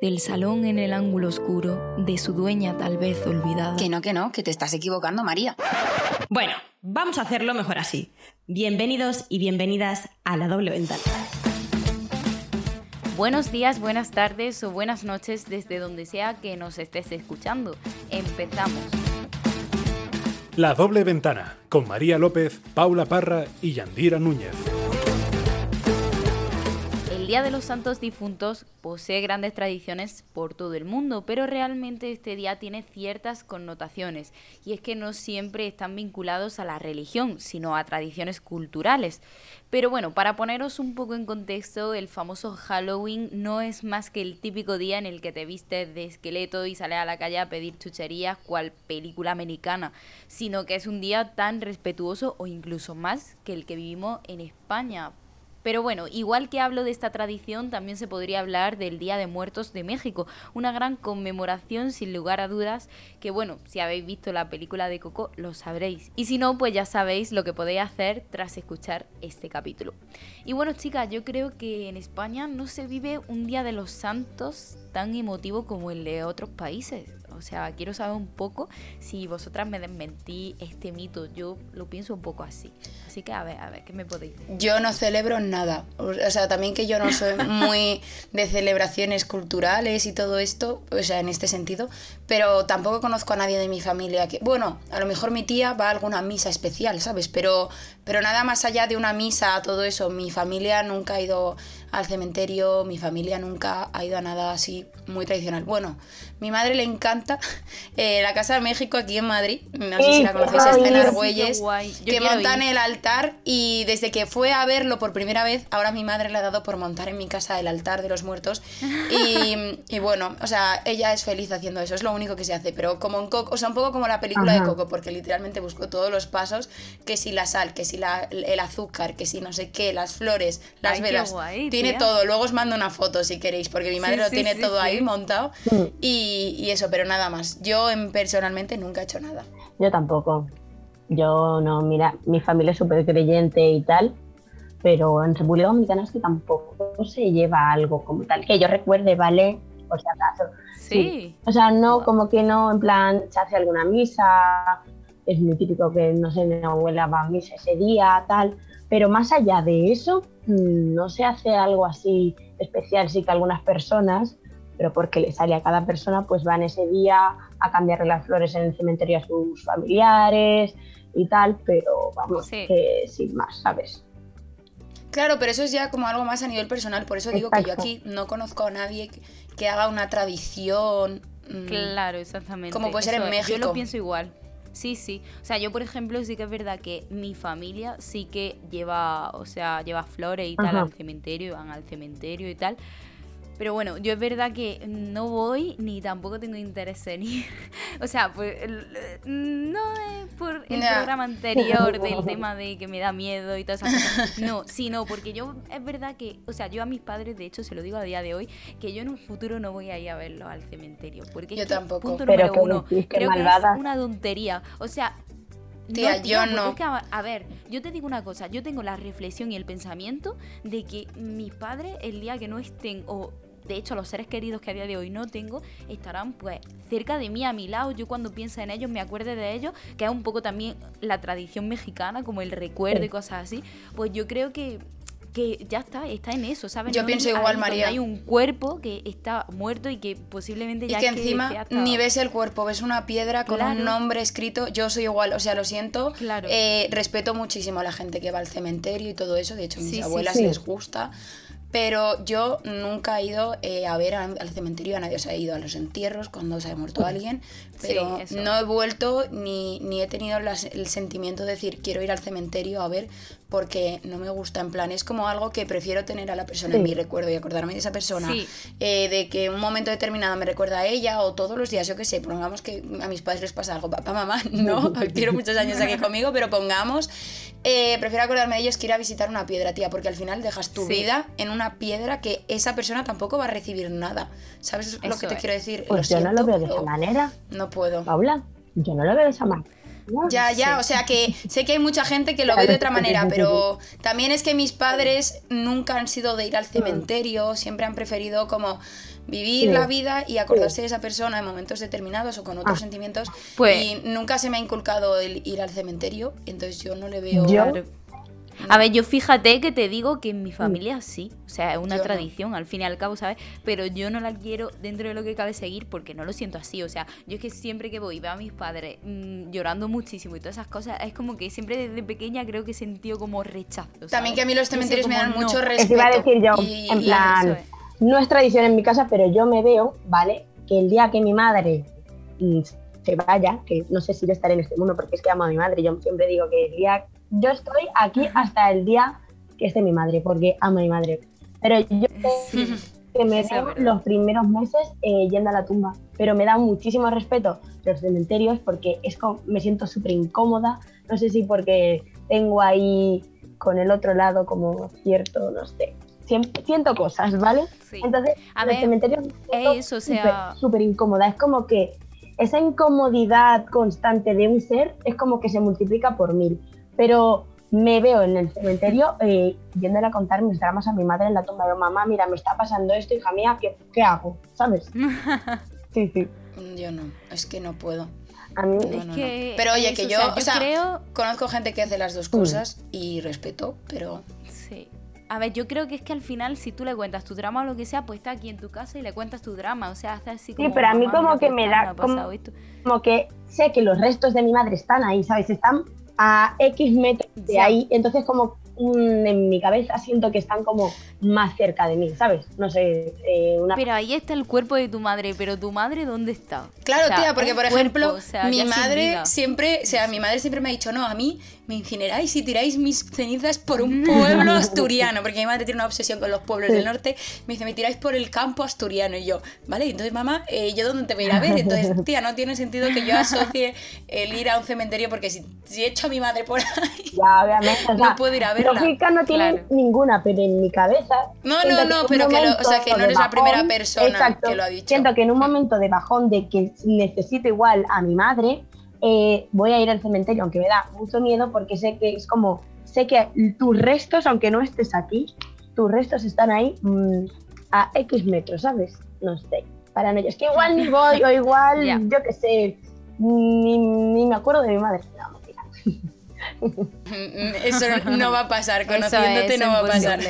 del salón en el ángulo oscuro, de su dueña tal vez olvidada. Que no, que no, que te estás equivocando, María. Bueno, vamos a hacerlo mejor así. Bienvenidos y bienvenidas a la doble ventana. Buenos días, buenas tardes o buenas noches desde donde sea que nos estés escuchando. Empezamos. La doble ventana con María López, Paula Parra y Yandira Núñez. Día de los Santos Difuntos posee grandes tradiciones por todo el mundo, pero realmente este día tiene ciertas connotaciones, y es que no siempre están vinculados a la religión, sino a tradiciones culturales. Pero bueno, para poneros un poco en contexto, el famoso Halloween no es más que el típico día en el que te vistes de esqueleto y sales a la calle a pedir chucherías cual película americana, sino que es un día tan respetuoso o incluso más que el que vivimos en España pero bueno, igual que hablo de esta tradición, también se podría hablar del Día de Muertos de México, una gran conmemoración sin lugar a dudas, que bueno, si habéis visto la película de Coco lo sabréis. Y si no, pues ya sabéis lo que podéis hacer tras escuchar este capítulo. Y bueno, chicas, yo creo que en España no se vive un Día de los Santos tan emotivo como el de otros países. O sea, quiero saber un poco si vosotras me desmentí este mito. Yo lo pienso un poco así. Así que a ver, a ver, ¿qué me podéis decir? Yo no celebro nada. O sea, también que yo no soy muy de celebraciones culturales y todo esto, o sea, en este sentido, pero tampoco conozco a nadie de mi familia que, bueno, a lo mejor mi tía va a alguna misa especial, ¿sabes? Pero, pero nada más allá de una misa, todo eso, mi familia nunca ha ido al cementerio, mi familia nunca ha ido a nada así muy tradicional. Bueno, mi madre le encanta eh, la Casa de México aquí en Madrid, no sé si la conocéis, está en Argüelles, que montan el altar y desde que fue a verlo por primera vez, ahora mi madre le ha dado por montar en mi casa el altar de los muertos. Y, y bueno, o sea, ella es feliz haciendo eso, es lo único que se hace, pero como un Coco, o sea, un poco como la película de Coco, porque literalmente busco todos los pasos, que si la sal, que si la, el azúcar, que si no sé qué, las flores, las velas tiene todo. Luego os mando una foto si queréis, porque mi madre lo tiene todo ahí montado. Y, y, eso, pero nada más. Yo personalmente nunca he hecho nada. Yo tampoco. Yo no, mira, mi familia es súper creyente y tal, pero en República Dominicana es que tampoco se lleva algo como tal. Que yo recuerde, ¿vale? Por si acaso. Sí. O sea, no, como que no, en plan, se hace alguna misa, es muy típico que, no sé, mi abuela va a misa ese día, tal, pero más allá de eso, mm, no se hace algo así especial. Sí que algunas personas, pero porque le sale a cada persona, pues van ese día a cambiarle las flores en el cementerio a sus familiares y tal, pero vamos, que sin más, ¿sabes? Claro, pero eso es ya como algo más a nivel personal, por eso digo que yo aquí no conozco a nadie que, haga una tradición. Mm, claro, exactamente. Como puede ser en México. Yo lo pienso igual. Sí, sí. O sea, yo por ejemplo sí que es verdad que mi familia sí que lleva, o sea, lleva flores y tal al cementerio, van al cementerio y tal. Pero bueno, yo es verdad que no voy ni tampoco tengo interés en ir. o sea, pues, no es por el programa anterior del tema de que me da miedo y todas esas cosas. No, sino porque yo es verdad que, o sea, yo a mis padres, de hecho, se lo digo a día de hoy, que yo en un futuro no voy a ir a verlos al cementerio. Porque yo tampoco. punto número uno, creo que es una tontería. O sea, Tía, yo no. a, ver, yo te digo una cosa, yo tengo la reflexión y el pensamiento de que mis padres el día que no estén o de hecho los seres queridos que a día de hoy no tengo, estarán pues cerca de mí, a mi lado. Yo cuando pienso en ellos, me acuerde de ellos, que es un poco también la tradición mexicana, como el recuerdo y cosas así. Pues yo creo que que ya está, está en eso, ¿sabes? Yo pienso igual, María. Hay un cuerpo que está muerto y que posiblemente ya y que encima ni ves el cuerpo, ves una piedra con un nombre escrito. Yo soy igual, o sea, lo siento. Claro. Eh, respeto muchísimo a la gente que va al cementerio y todo eso. De hecho, a mis abuelas les gusta. Pero yo nunca he ido eh, a ver al, cementerio, a nadie. Se ha ido a los entierros cuando se ha muerto alguien, pero no he vuelto ni, ni he tenido el sentimiento de decir quiero ir al cementerio a ver porque no me gusta, en plan, es como algo que prefiero tener a la persona en mi recuerdo y acordarme de esa persona, eh, de que un momento determinado me recuerda a ella o todos los días, yo qué sé, pongamos que a mis padres les pasa algo, papá, mamá, no, quiero muchos años aquí conmigo, pero pongamos, eh, prefiero acordarme de ellos que ir a visitar una piedra, tía, porque al final dejas tu vida en una piedra que esa persona tampoco va a recibir nada, ¿sabes lo que te quiero decir? Pues yo no lo veo de esa manera. No puedo. Paula, yo no lo veo de esa manera. Ya, ya, o sea que sé que hay mucha gente que lo ve de otra manera, pero también es que mis padres nunca han sido de ir al cementerio, siempre han preferido como vivir Sí. la vida y acordarse de esa persona en momentos determinados o con otros Ah. sentimientos. Pues- y nunca se me ha inculcado el ir al cementerio, entonces yo no le veo. Yo- Claro. A ver, yo fíjate que te digo que en mi familia sí, o sea, es una Yo no. tradición al fin y al cabo, ¿sabes? Pero yo no la quiero dentro de lo que cabe seguir porque no lo siento así, o sea, yo es que siempre que voy y veo a mis padres mm, llorando muchísimo y todas esas cosas, es como que siempre desde pequeña creo que he sentido como rechazo. ¿sabes? También que a mí los cementerios me dan no. mucho respeto. iba a decir yo, y- en y- plan, es. no es tradición en mi casa, pero yo me veo, ¿vale? Que el día que mi madre mm, se vaya, que no sé si yo estaré en este mundo porque es que amo a mi madre, yo siempre digo que el día, yo estoy aquí hasta el día que esté mi madre, porque amo a mi madre. Pero yo Sí. que me es veo los primeros meses eh, yendo a la tumba, pero me da muchísimo respeto los cementerios porque es como, me siento súper incómoda, no sé si porque tengo ahí con el otro lado como cierto, no sé, siento cosas, ¿vale? Sí. Entonces, A los ver, cementerios me siento eso, o sea- súper incómoda, es como que esa incomodidad constante de un ser es como que se multiplica por mil, pero me veo en el cementerio eh, yéndole a contar mis dramas a mi madre en la tumba de mamá, mira, me está pasando esto, hija mía, ¿qué, qué hago? ¿Sabes? Sí, sí. Yo no, es que no puedo. A mí, No, Es no, Pero oye, que o yo, o sea, creo... conozco gente que hace las dos cosas y respeto, pero Sí. A ver, yo creo que es que al final, si tú le cuentas tu drama o lo que sea, pues está aquí en tu casa y le cuentas tu drama. O sea, hace así como. pero a mí "Mamá, como que me da como- esto". como que sé que los restos de mi madre están ahí, ¿sabes? Están a X metros de Ya. ahí, entonces como mm, en mi cabeza siento que están como más cerca de mí, ¿sabes? No sé, eh, una... Pero ahí está el cuerpo de tu madre, pero tu madre, ¿dónde está? Claro, O sea, tía, porque por cuerpo, ejemplo, o sea, mi madre siempre, o sea, mi madre siempre me ha dicho, no, a mí me incineráis y tiráis mis cenizas por un pueblo asturiano, porque mi madre tiene una obsesión con los pueblos del norte, me dice, me tiráis por el campo asturiano, y yo, vale, entonces mamá, eh, ¿yo dónde te voy a ir a ver? Entonces, tía, no tiene sentido que yo asocie el ir a un cementerio, porque si, si echo a mi madre por ahí, Ya, obviamente, o no sea, puedo ir a verla. lógica no tiene Claro. ninguna, pero en mi cabeza... No, no, no, pero que lo- o sea, que no eres la primera persona exacto, que lo ha dicho. Siento que en un momento de bajón de que necesito igual a mi madre, eh, voy a ir al cementerio, aunque me da mucho miedo porque sé que es como, sé que tus restos, aunque no estés aquí, tus restos están ahí mm, a X metros, ¿sabes? No sé, para ellos. Es que igual ni voy o igual, yo qué sé, ni, ni me acuerdo de mi madre. No, mentira. Eso no va a pasar, conociéndote es no va a pasar.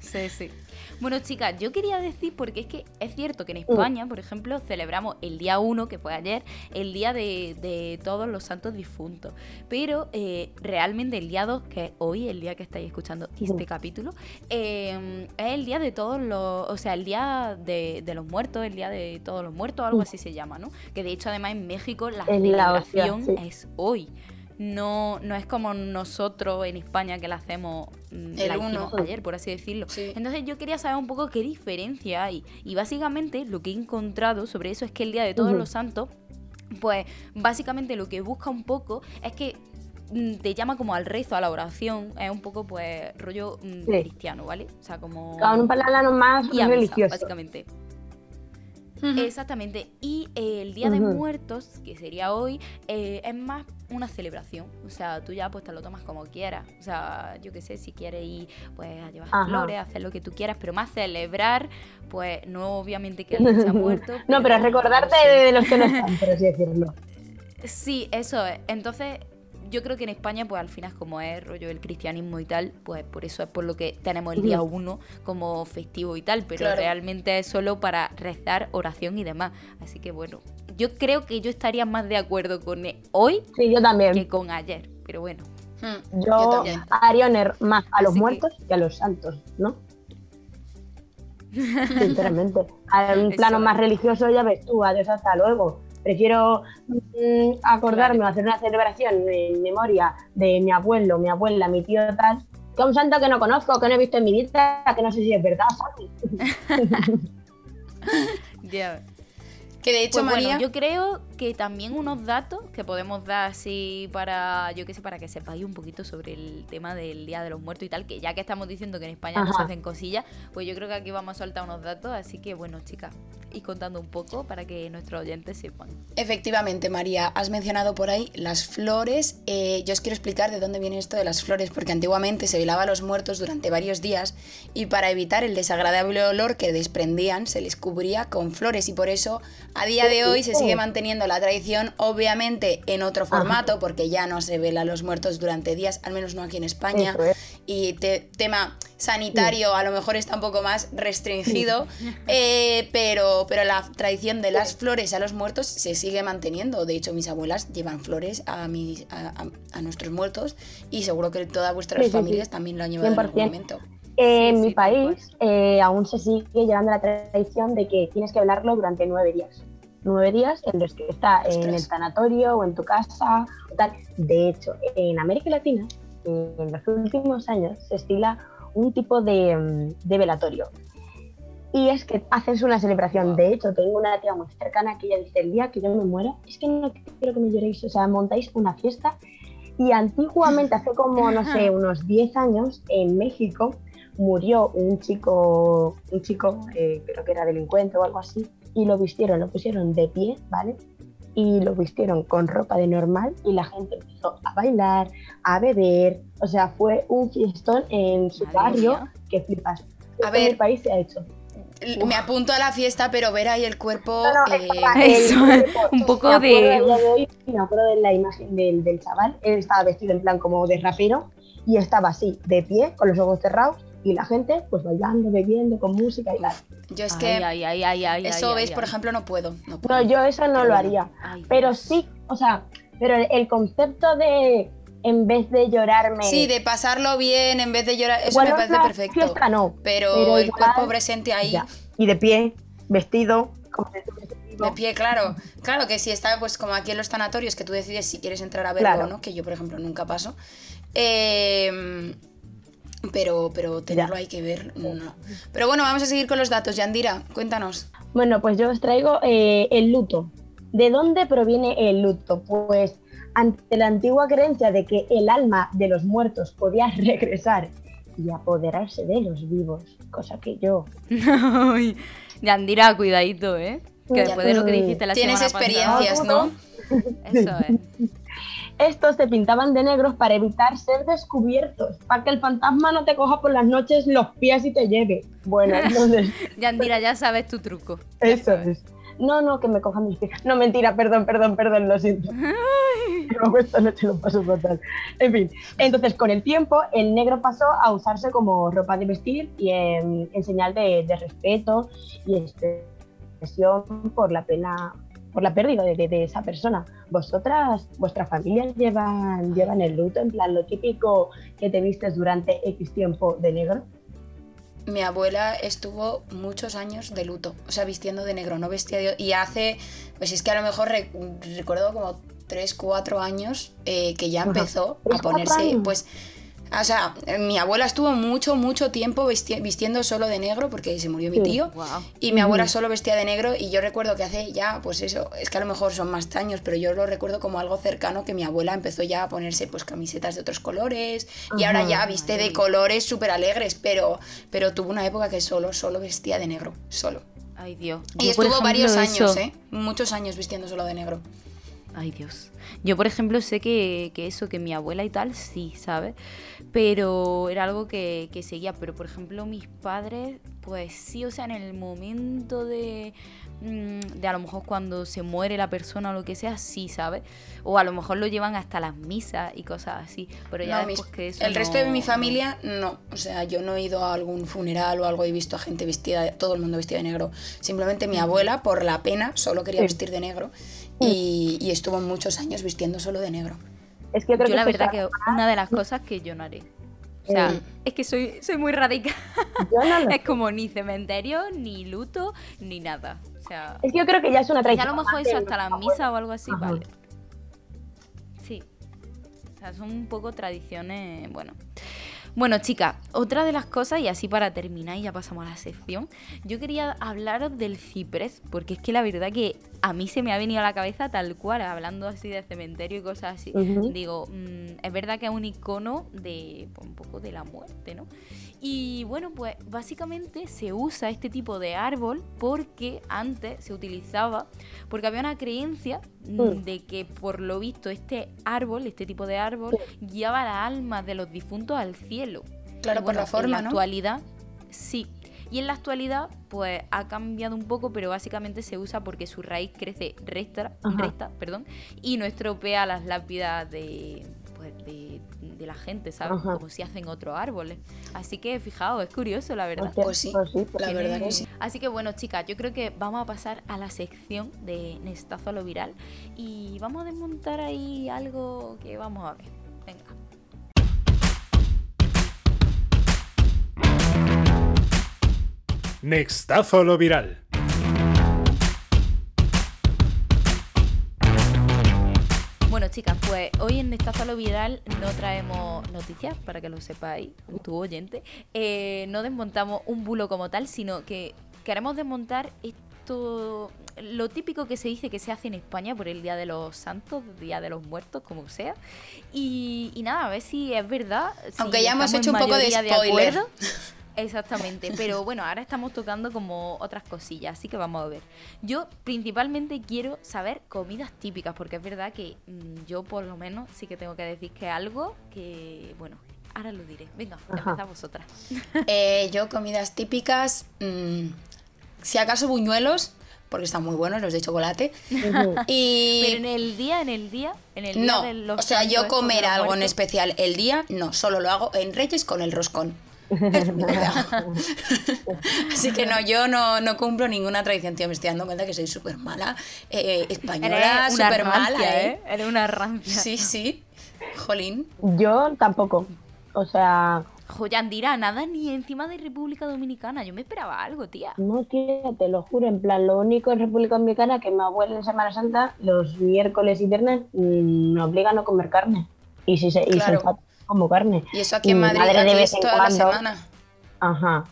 Sí, sí. Bueno, chicas, yo quería decir, porque es que es cierto que en España, por ejemplo, celebramos el día 1, que fue ayer, el día de, de todos los santos difuntos. Pero eh, realmente el día 2, que es hoy, el día que estáis escuchando este capítulo, eh, es el día de todos los. O sea, el día de, de los muertos, el día de todos los muertos, algo así se llama, ¿no? Que de hecho, además, en México la celebración sí. es hoy. No, no es como nosotros en España que la hacemos mm, El la uno. ayer, por así decirlo. Sí. Entonces yo quería saber un poco qué diferencia hay. Y básicamente lo que he encontrado sobre eso es que el Día de Todos los Santos, pues básicamente lo que busca un poco es que mm, te llama como al rezo, a la oración, es un poco pues rollo mm, Sí. cristiano, ¿vale? O sea, como... Con un plano más y a misa, religioso. Exactamente. Y eh, el Día de. Muertos, que sería hoy, eh, es más una celebración. O sea, tú ya pues te lo tomas como quieras. O sea, yo qué sé, si quieres ir pues a llevar Ajá. flores, a hacer lo que tú quieras, pero más celebrar, pues no obviamente que alguien se ha muerto. no, pero recordarte de los que no están, por así decirlo. Sí, eso es. Entonces, yo creo que en España, pues al final, como es rollo el cristianismo y tal, pues por eso es por lo que tenemos el día. 1 como festivo y tal, pero Claro. realmente es solo para rezar, oración y demás. Así que bueno, yo creo que yo estaría más de acuerdo con e- hoy Sí, yo también. que con ayer, pero bueno. Mm, Yo, haría honor más a los Así que- muertos que a los santos, ¿no? Sinceramente. A un plano más religioso, ya ves tú, adiós, hasta luego. Prefiero mm, acordarme o hacer una celebración en memoria de mi abuelo, mi abuela, mi tío tal, que a un santo que no conozco, que no he visto en mi vida, que no sé si es verdad, ¿sabes? Ya. Que de hecho, Pues bueno, yo creo que también unos datos que podemos dar así para, yo qué sé, para que sepáis un poquito sobre el tema del Día de los Muertos y tal, que ya que estamos diciendo que en España no se hacen cosillas, pues yo creo que aquí vamos a soltar unos datos, así que bueno, chicas, y contando un poco para que nuestros oyentes sepan. Efectivamente, María, has mencionado por ahí las flores. Eh, yo os quiero explicar de dónde viene esto de las flores, porque antiguamente se velaba a los muertos durante varios días y para evitar el desagradable olor que desprendían se les cubría con flores y por eso a día de hoy se sigue manteniendo la tradición, obviamente en otro formato, porque ya no se vela a los muertos durante días, al menos no aquí en España. Es. Y te- tema sanitario a lo mejor está un poco más restringido, eh, pero, pero la tradición de las flores a los muertos se sigue manteniendo. De hecho, mis abuelas llevan flores a, mis, a, a- a nuestros muertos y seguro que todas vuestras Sí, sí, sí. familias también lo han llevado en algún 100%. momento. Eh, en mi país eh, aún se sigue llevando la tradición de que tienes que velarlo durante nueve días. Nueve días en los que está en el tanatorio o en tu casa tal. De hecho, en América Latina, en los últimos años, se estila un tipo de, de velatorio. Y es que haces una celebración. De hecho, tengo una tía muy cercana que ella dice, el día que yo me muera, es que no quiero que me lloréis. O sea, montáis una fiesta. Y antiguamente, hace como, no sé, unos 10 años, en México, murió un chico, un chico, eh, creo que era delincuente o algo así, y lo vistieron, lo pusieron de pie, ¿vale? Y lo vistieron con ropa de normal y la gente empezó a bailar, a beber, o sea, fue un fiestón en su Madre barrio mía. que flipas. A En ver. mi país se ha hecho. Me apunto a la fiesta, pero ver ahí el cuerpo... No, no, eh, estaba el Eso, cuerpo- un poco me de- de hoy, me acuerdo de la imagen del, del chaval, él estaba vestido en plan como de rapero y estaba así, de pie, con los ojos cerrados y la gente pues bailando, bebiendo, con música y tal. yo es que ay, ay, ay, ay, eso, ay, ves, ay, por ay. ejemplo, no puedo. No, puedo. No, yo eso no Pero lo haría. Ay, Pero sí, o sea, pero el, el concepto de en vez de llorarme. Sí, de pasarlo bien en vez de llorar, eso me parece perfecto. Fiesta no. Pero, pero el igual- cuerpo presente ahí... ya. Y de pie, vestido, como vivo. De pie, claro. Claro que si está, pues como aquí en los tanatorios, que tú decides si quieres entrar a verlo Claro. o no, que yo, por ejemplo, nunca paso. Eh, pero, pero tenerlo Ya. hay que ver, no. Pero bueno, vamos a seguir con los datos. Yandira, cuéntanos. Bueno, pues yo os traigo eh, el luto. ¿De dónde proviene el luto? Pues ante la antigua creencia de que el alma de los muertos podía regresar y apoderarse de los vivos, cosa que yo Yandira, cuidadito, ¿eh? Que después de lo que dijiste la Tienes semana pasada- experiencias, ¿no? Eso es. Estos se pintaban de negros para evitar ser descubiertos, para que el fantasma no te coja por las noches los pies y te lleve. Bueno, entonces, Yandira, ya sabes tu truco. eso es. No, no, que me cojan mis pies. No, mentira, perdón, perdón, perdón, lo siento. Luego esta noche lo paso fatal. En fin, entonces con el tiempo el negro pasó a usarse como ropa de vestir y en, en señal de, de respeto y expresión por la pena, por la pérdida de, de- de esa persona. ¿Vosotras, vuestras familias llevan, llevan el luto, en plan lo típico que te vistes durante X tiempo de negro? Mi abuela estuvo muchos años de luto, o sea, vistiendo de negro, no vestía de... Y hace, pues es que a lo mejor re- recuerdo como 3, 4 años eh, que ya empezó a ¿Tres, cuatro ponerse, pues... O sea, mi abuela estuvo mucho, mucho tiempo vesti- vistiendo solo de negro porque se murió mi tío. Guau. Y mi abuela solo vestía de negro y yo recuerdo que hace ya, pues eso, es que a lo mejor son más años, pero yo lo recuerdo como algo cercano que mi abuela empezó ya a ponerse pues camisetas de otros colores y ahora ya viste de colores súper alegres, pero, pero tuvo una época que solo, solo vestía de negro, solo. Ay, Dios. Y Yo, estuvo varios años, eso- ¿eh? Muchos años vistiendo solo de negro. Ay, Dios. Yo, por ejemplo, sé que, que eso, que mi abuela y tal, sí, ¿sabes? Pero era algo que, que seguía. Pero, por ejemplo, mis padres, pues sí, o sea, en el momento de, mm, de a lo mejor cuando se muere la persona o lo que sea, sí, ¿sabes? O a lo mejor lo llevan hasta las misas y cosas así. Pero ya No, mis- después que eso el resto de mi familia, no. O sea, yo no he ido a algún funeral o algo y he visto a gente vestida, todo el mundo vestido de negro. Simplemente mi abuela, por la pena, solo quería Sí. vestir de negro y, y estuvo muchos años vistiendo solo de negro. Es que yo creo Yo la verdad que una de las cosas que yo no haré. O sea, Eh. es que soy, soy muy radical. yo no lo Es como ni cementerio, ni luto, ni nada. O sea, Es que yo creo que ya es una ya tradición. a lo mejor eso hasta la misa o algo así, Ajá. vale. Sí. O sea, son un poco tradiciones, bueno. Bueno, chicas, otra de las cosas, y así para terminar y ya pasamos a la sección, yo quería hablaros del ciprés, porque es que la verdad que a mí se me ha venido a la cabeza tal cual, hablando así de cementerio y cosas así. Digo, mm, es verdad que es un icono de pues, un poco de la muerte, ¿no? Y bueno, pues básicamente se usa este tipo de árbol porque antes se utilizaba, porque había una creencia mm, Mm. de que por lo visto este árbol, este tipo de árbol, guiaba las almas de los difuntos al cielo. Claro, Y por la forma, En la ¿no? actualidad, sí. Y en la actualidad, pues ha cambiado un poco, pero básicamente se usa porque su raíz crece recta, Ajá. recta perdón, y no estropea las lápidas de, pues, de, de la gente, ¿sabes? Ajá. Como si hacen otros árboles. Así que fijaos, es curioso, la verdad. Pues sí, pues sí, pues la verdad que sí. Así que bueno, chicas, yo creo que vamos a pasar a la sección de Nestazo a lo viral y vamos a desmontar ahí algo que vamos a ver. Nextazo a lo viral. Bueno, chicas, pues hoy en Nestazo a lo viral no traemos noticias, para que lo sepáis, tu oyente. Eh, no desmontamos un bulo como tal, sino que queremos desmontar esto, lo típico que se dice que se hace en España por el Día de los Santos, Día de los Muertos, como sea. Y, y nada, a ver si es verdad. si Aunque ya hemos hecho un poco de spoiler. acuerdo. Exactamente, pero bueno, ahora estamos tocando como otras cosillas, así que vamos a ver. Yo principalmente quiero saber comidas típicas, porque es verdad que mm, yo por lo menos sí que tengo que decir que algo que, bueno, ahora lo diré. Venga, empezad vosotras. Eh, yo, comidas típicas, mm, si acaso buñuelos, porque están muy buenos los de chocolate. Y Pero en el día, en el día, en el día no, de los o sea, yo comer algo en especial el día, no, solo lo hago en Reyes con el roscón. Así que no, yo no, no cumplo ninguna tradición, tío. Me estoy dando cuenta que soy súper mala, eh, española, Eres una súper rancia, mala, ¿eh? Eres una rancia. Sí, sí. Jolín. Yo tampoco. O sea, Joyandira, nada ni encima de República Dominicana. Yo me esperaba algo, tía. no, tía, te lo juro. En plan, lo único en República Dominicana que mi abuela en Semana Santa, los miércoles y viernes, mm, me obliga a no comer carne. Y si se, y Claro. se enfada, como carne. Y eso aquí en Madrid madre de vez en toda la cuando. semana. Ajá.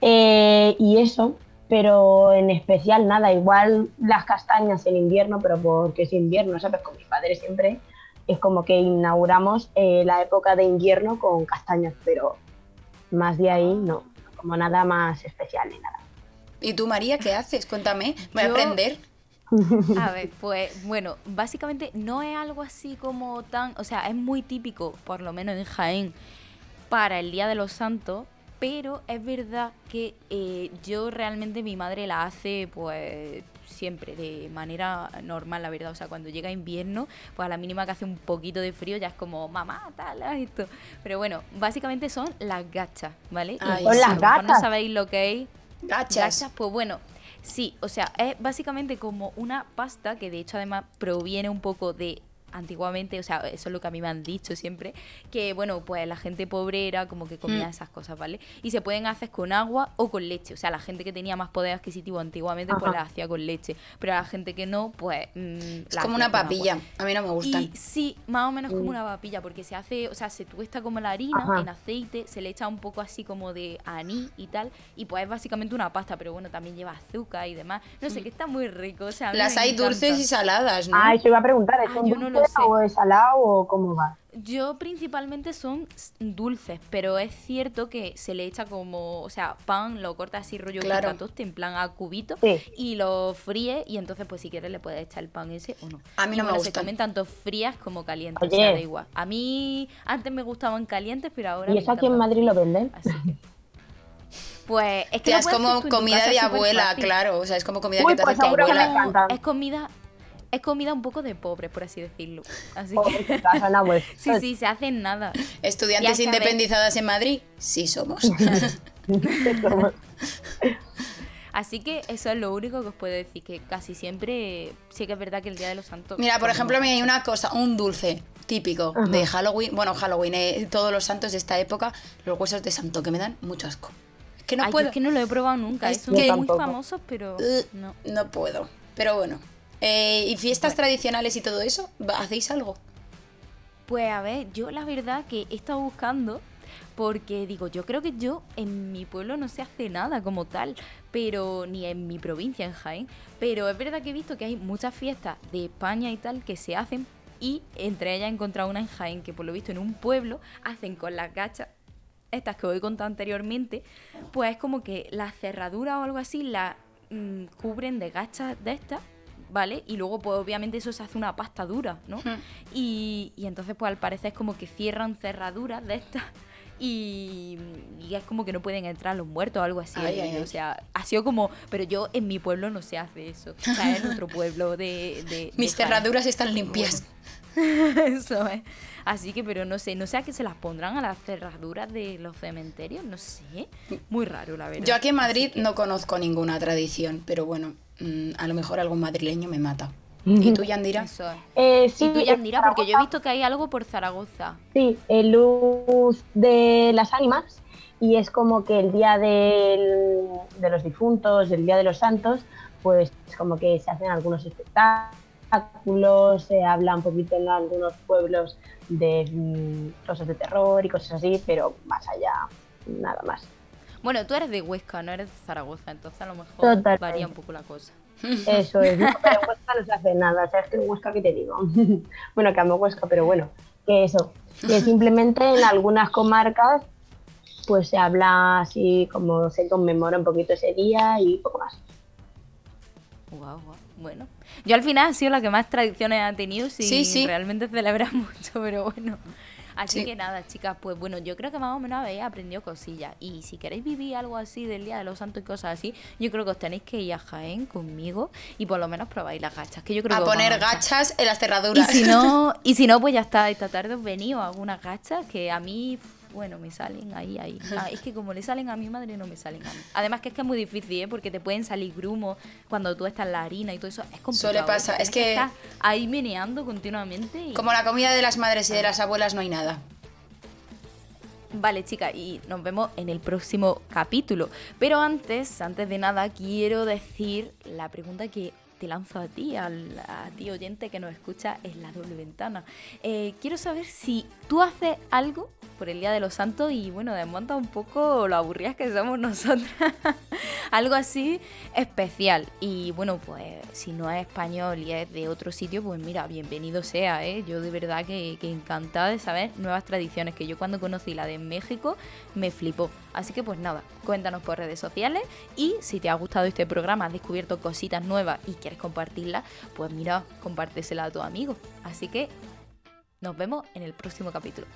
Eh, y eso, pero en especial nada, igual las castañas en invierno, pero porque es invierno, ¿sabes? Con mi padre siempre es como que inauguramos eh, la época de invierno con castañas, pero más de ahí no, como nada más especial ni nada. ¿Y tú, María, qué haces? Cuéntame. Voy a aprender. A ver, pues bueno, básicamente no es algo así como tan, o sea, es muy típico, por lo menos en Jaén, para el Día de los Santos, pero es verdad que eh, yo realmente mi madre la hace pues siempre de manera normal, la verdad, o sea, cuando llega invierno, pues a la mínima que hace un poquito de frío ya es como, mamá, tal, esto. Pero bueno, básicamente son las gachas, ¿vale? Ay, Y Son si las mejor no sabéis lo que es, Gachas. Gachas, pues bueno, sí, o sea, es básicamente como una pasta que de hecho además proviene un poco de antiguamente, o sea, eso es lo que a mí me han dicho siempre, que bueno, pues la gente pobre era como que comía Mm. esas cosas, ¿vale? Y se pueden hacer con agua o con leche, o sea, la gente que tenía más poder adquisitivo antiguamente pues las hacía con leche, pero la gente que no, pues... mm, Es la como una papilla. A mí no me gustan. Y sí, más o menos como Mm. una papilla, porque se hace, o sea, se tuesta como la harina Ajá. en aceite, se le echa un poco así como de anís y tal, y pues es básicamente una pasta, pero bueno, también lleva azúcar y demás. No sé, que está muy rico, o sea, a mí Las me hay encanta. dulces y saladas, ¿no? Ah, eso iba a preguntar, ¿es Ah, un yo no lo dulce o es salado o cómo va? Yo principalmente son dulces, pero es cierto que se le echa como, o sea, pan, lo corta así rollo Claro. picatoste, en plan a cubito, Sí. y lo fríe, y entonces pues si quieres le puedes echar el pan ese o no. A mí Y no me bueno, se comen tanto frías como calientes, o Oye. sea, da igual. A mí antes me gustaban calientes, pero ahora ¿Y eso aquí en Madrid lo venden? Así que- Pues es que Tía, lo es como comida casa, de abuela, fácil. claro. O sea, es como comida Uy, que te pues hace tu abuela. Es comida, es comida un poco de pobre, por así decirlo. Así que, agua. sí, sí, se hace en nada. ¿Estudiantes independizadas en Madrid? Sí somos. Así que eso es lo único que os puedo decir, que casi siempre sí que es verdad que el Día de los Santos... Mira, por pues, ejemplo, mí hay una cosa, un dulce típico Ajá. de Halloween. Bueno, Halloween, eh, todos los santos de esta época, los huesos de santo, que me dan mucho asco. Es que no Ay, puedo. es que no lo he probado nunca, Es que- muy famosos, pero Uh, no. No puedo. Pero bueno. Eh, ¿Y fiestas tradicionales y todo eso? ¿Va- ¿Hacéis algo? Pues a ver, yo la verdad que he estado buscando porque digo, yo creo que yo en mi pueblo no se hace nada como tal, pero ni en mi provincia, en Jaén, pero es verdad que he visto que hay muchas fiestas de España y tal que se hacen y entre ellas he encontrado una en Jaén que por lo visto en un pueblo hacen con las gachas estas que os he contado anteriormente, pues es como que la cerradura o algo así la mm, cubren de gachas de estas, ¿vale? Y luego, pues obviamente eso se hace una pasta dura, ¿no? Hmm. Y, y entonces, pues al parecer es como que cierran cerraduras de estas. Y, y es como que no pueden entrar los muertos o algo así. Ay, ay, ay. O sea, ha sido como. Pero yo en mi pueblo no se hace eso. O sea, en otro pueblo de. de- de Mis Jaén. cerraduras están limpias. Eso es. Así que, pero no sé, no sé a qué se las pondrán a las cerraduras de los cementerios, no sé. Muy raro, la verdad. Yo aquí en Madrid que- no conozco ninguna tradición, pero bueno, mm, a lo mejor algún madrileño me mata. ¿Y tú, Yandira? Eso es. Eh, sí, y tú, Yandira, porque yo he Zaragoza, visto que hay algo por Zaragoza. Sí, el luz de las ánimas y es como que el día del- de los difuntos, el día de los santos, pues es como que se hacen algunos espectáculos, se habla un poquito en algunos pueblos de mm, cosas de terror y cosas así, pero más allá, nada más. Bueno, tú eres de Huesca, no eres de Zaragoza, entonces a lo mejor Totalmente. varía un poco la cosa. Eso es, no, pero en Huesca no se hace nada, o sea, es que en Huesca, ¿qué te digo? bueno, que amo Huesca, pero bueno, que eso, que simplemente en algunas comarcas pues se habla así como se conmemora un poquito ese día y poco más. Guau, guau. Bueno, yo al final he sido la que más tradiciones ha tenido sin Sí, sí. realmente celebrar mucho, pero bueno. Así Sí. que nada, chicas, pues bueno, yo creo que más o menos habéis aprendido cosillas. Y si queréis vivir algo así del Día de los Santos y cosas así, yo creo que os tenéis que ir a Jaén conmigo y por lo menos probáis las gachas. Que yo creo A que poner gachas en las Y cerraduras. si no, y si no, pues ya está, esta tarde os venido algunas gachas que a mí, bueno, me salen ahí, ahí. Ah, es que como le salen a mi madre, no me salen a mí. Además que es que es muy difícil, ¿eh? Porque te pueden salir grumos cuando tú estás en la harina y todo eso. Es complicado. Suele ¿eh? Tienes es que- estar ahí meneando continuamente y... Como la comida de las madres y de las abuelas no hay nada. Vale, chicas, y nos vemos en el próximo capítulo. Pero antes, antes de nada, quiero decir la pregunta que te lanzo a ti, al, a ti oyente que nos escucha en la doble ventana. Eh, quiero saber si tú haces algo por el Día de los Santos y bueno, desmonta un poco lo aburridas que somos nosotras. algo así especial. Y bueno, pues si no es español y es de otro sitio, pues mira, bienvenido sea, ¿eh? Yo de verdad que, que encantada de saber nuevas tradiciones, que yo cuando conocí la de México me flipó. Así que pues nada, cuéntanos por redes sociales y si te ha gustado este programa, has descubierto cositas nuevas y quieres compartirlas, pues mira, compártesela a tu amigo. Así que nos vemos en el próximo capítulo.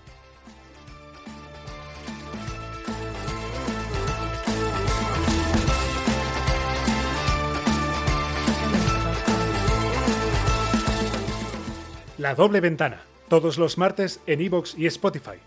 La doble ventana, todos los martes en iVoox y Spotify.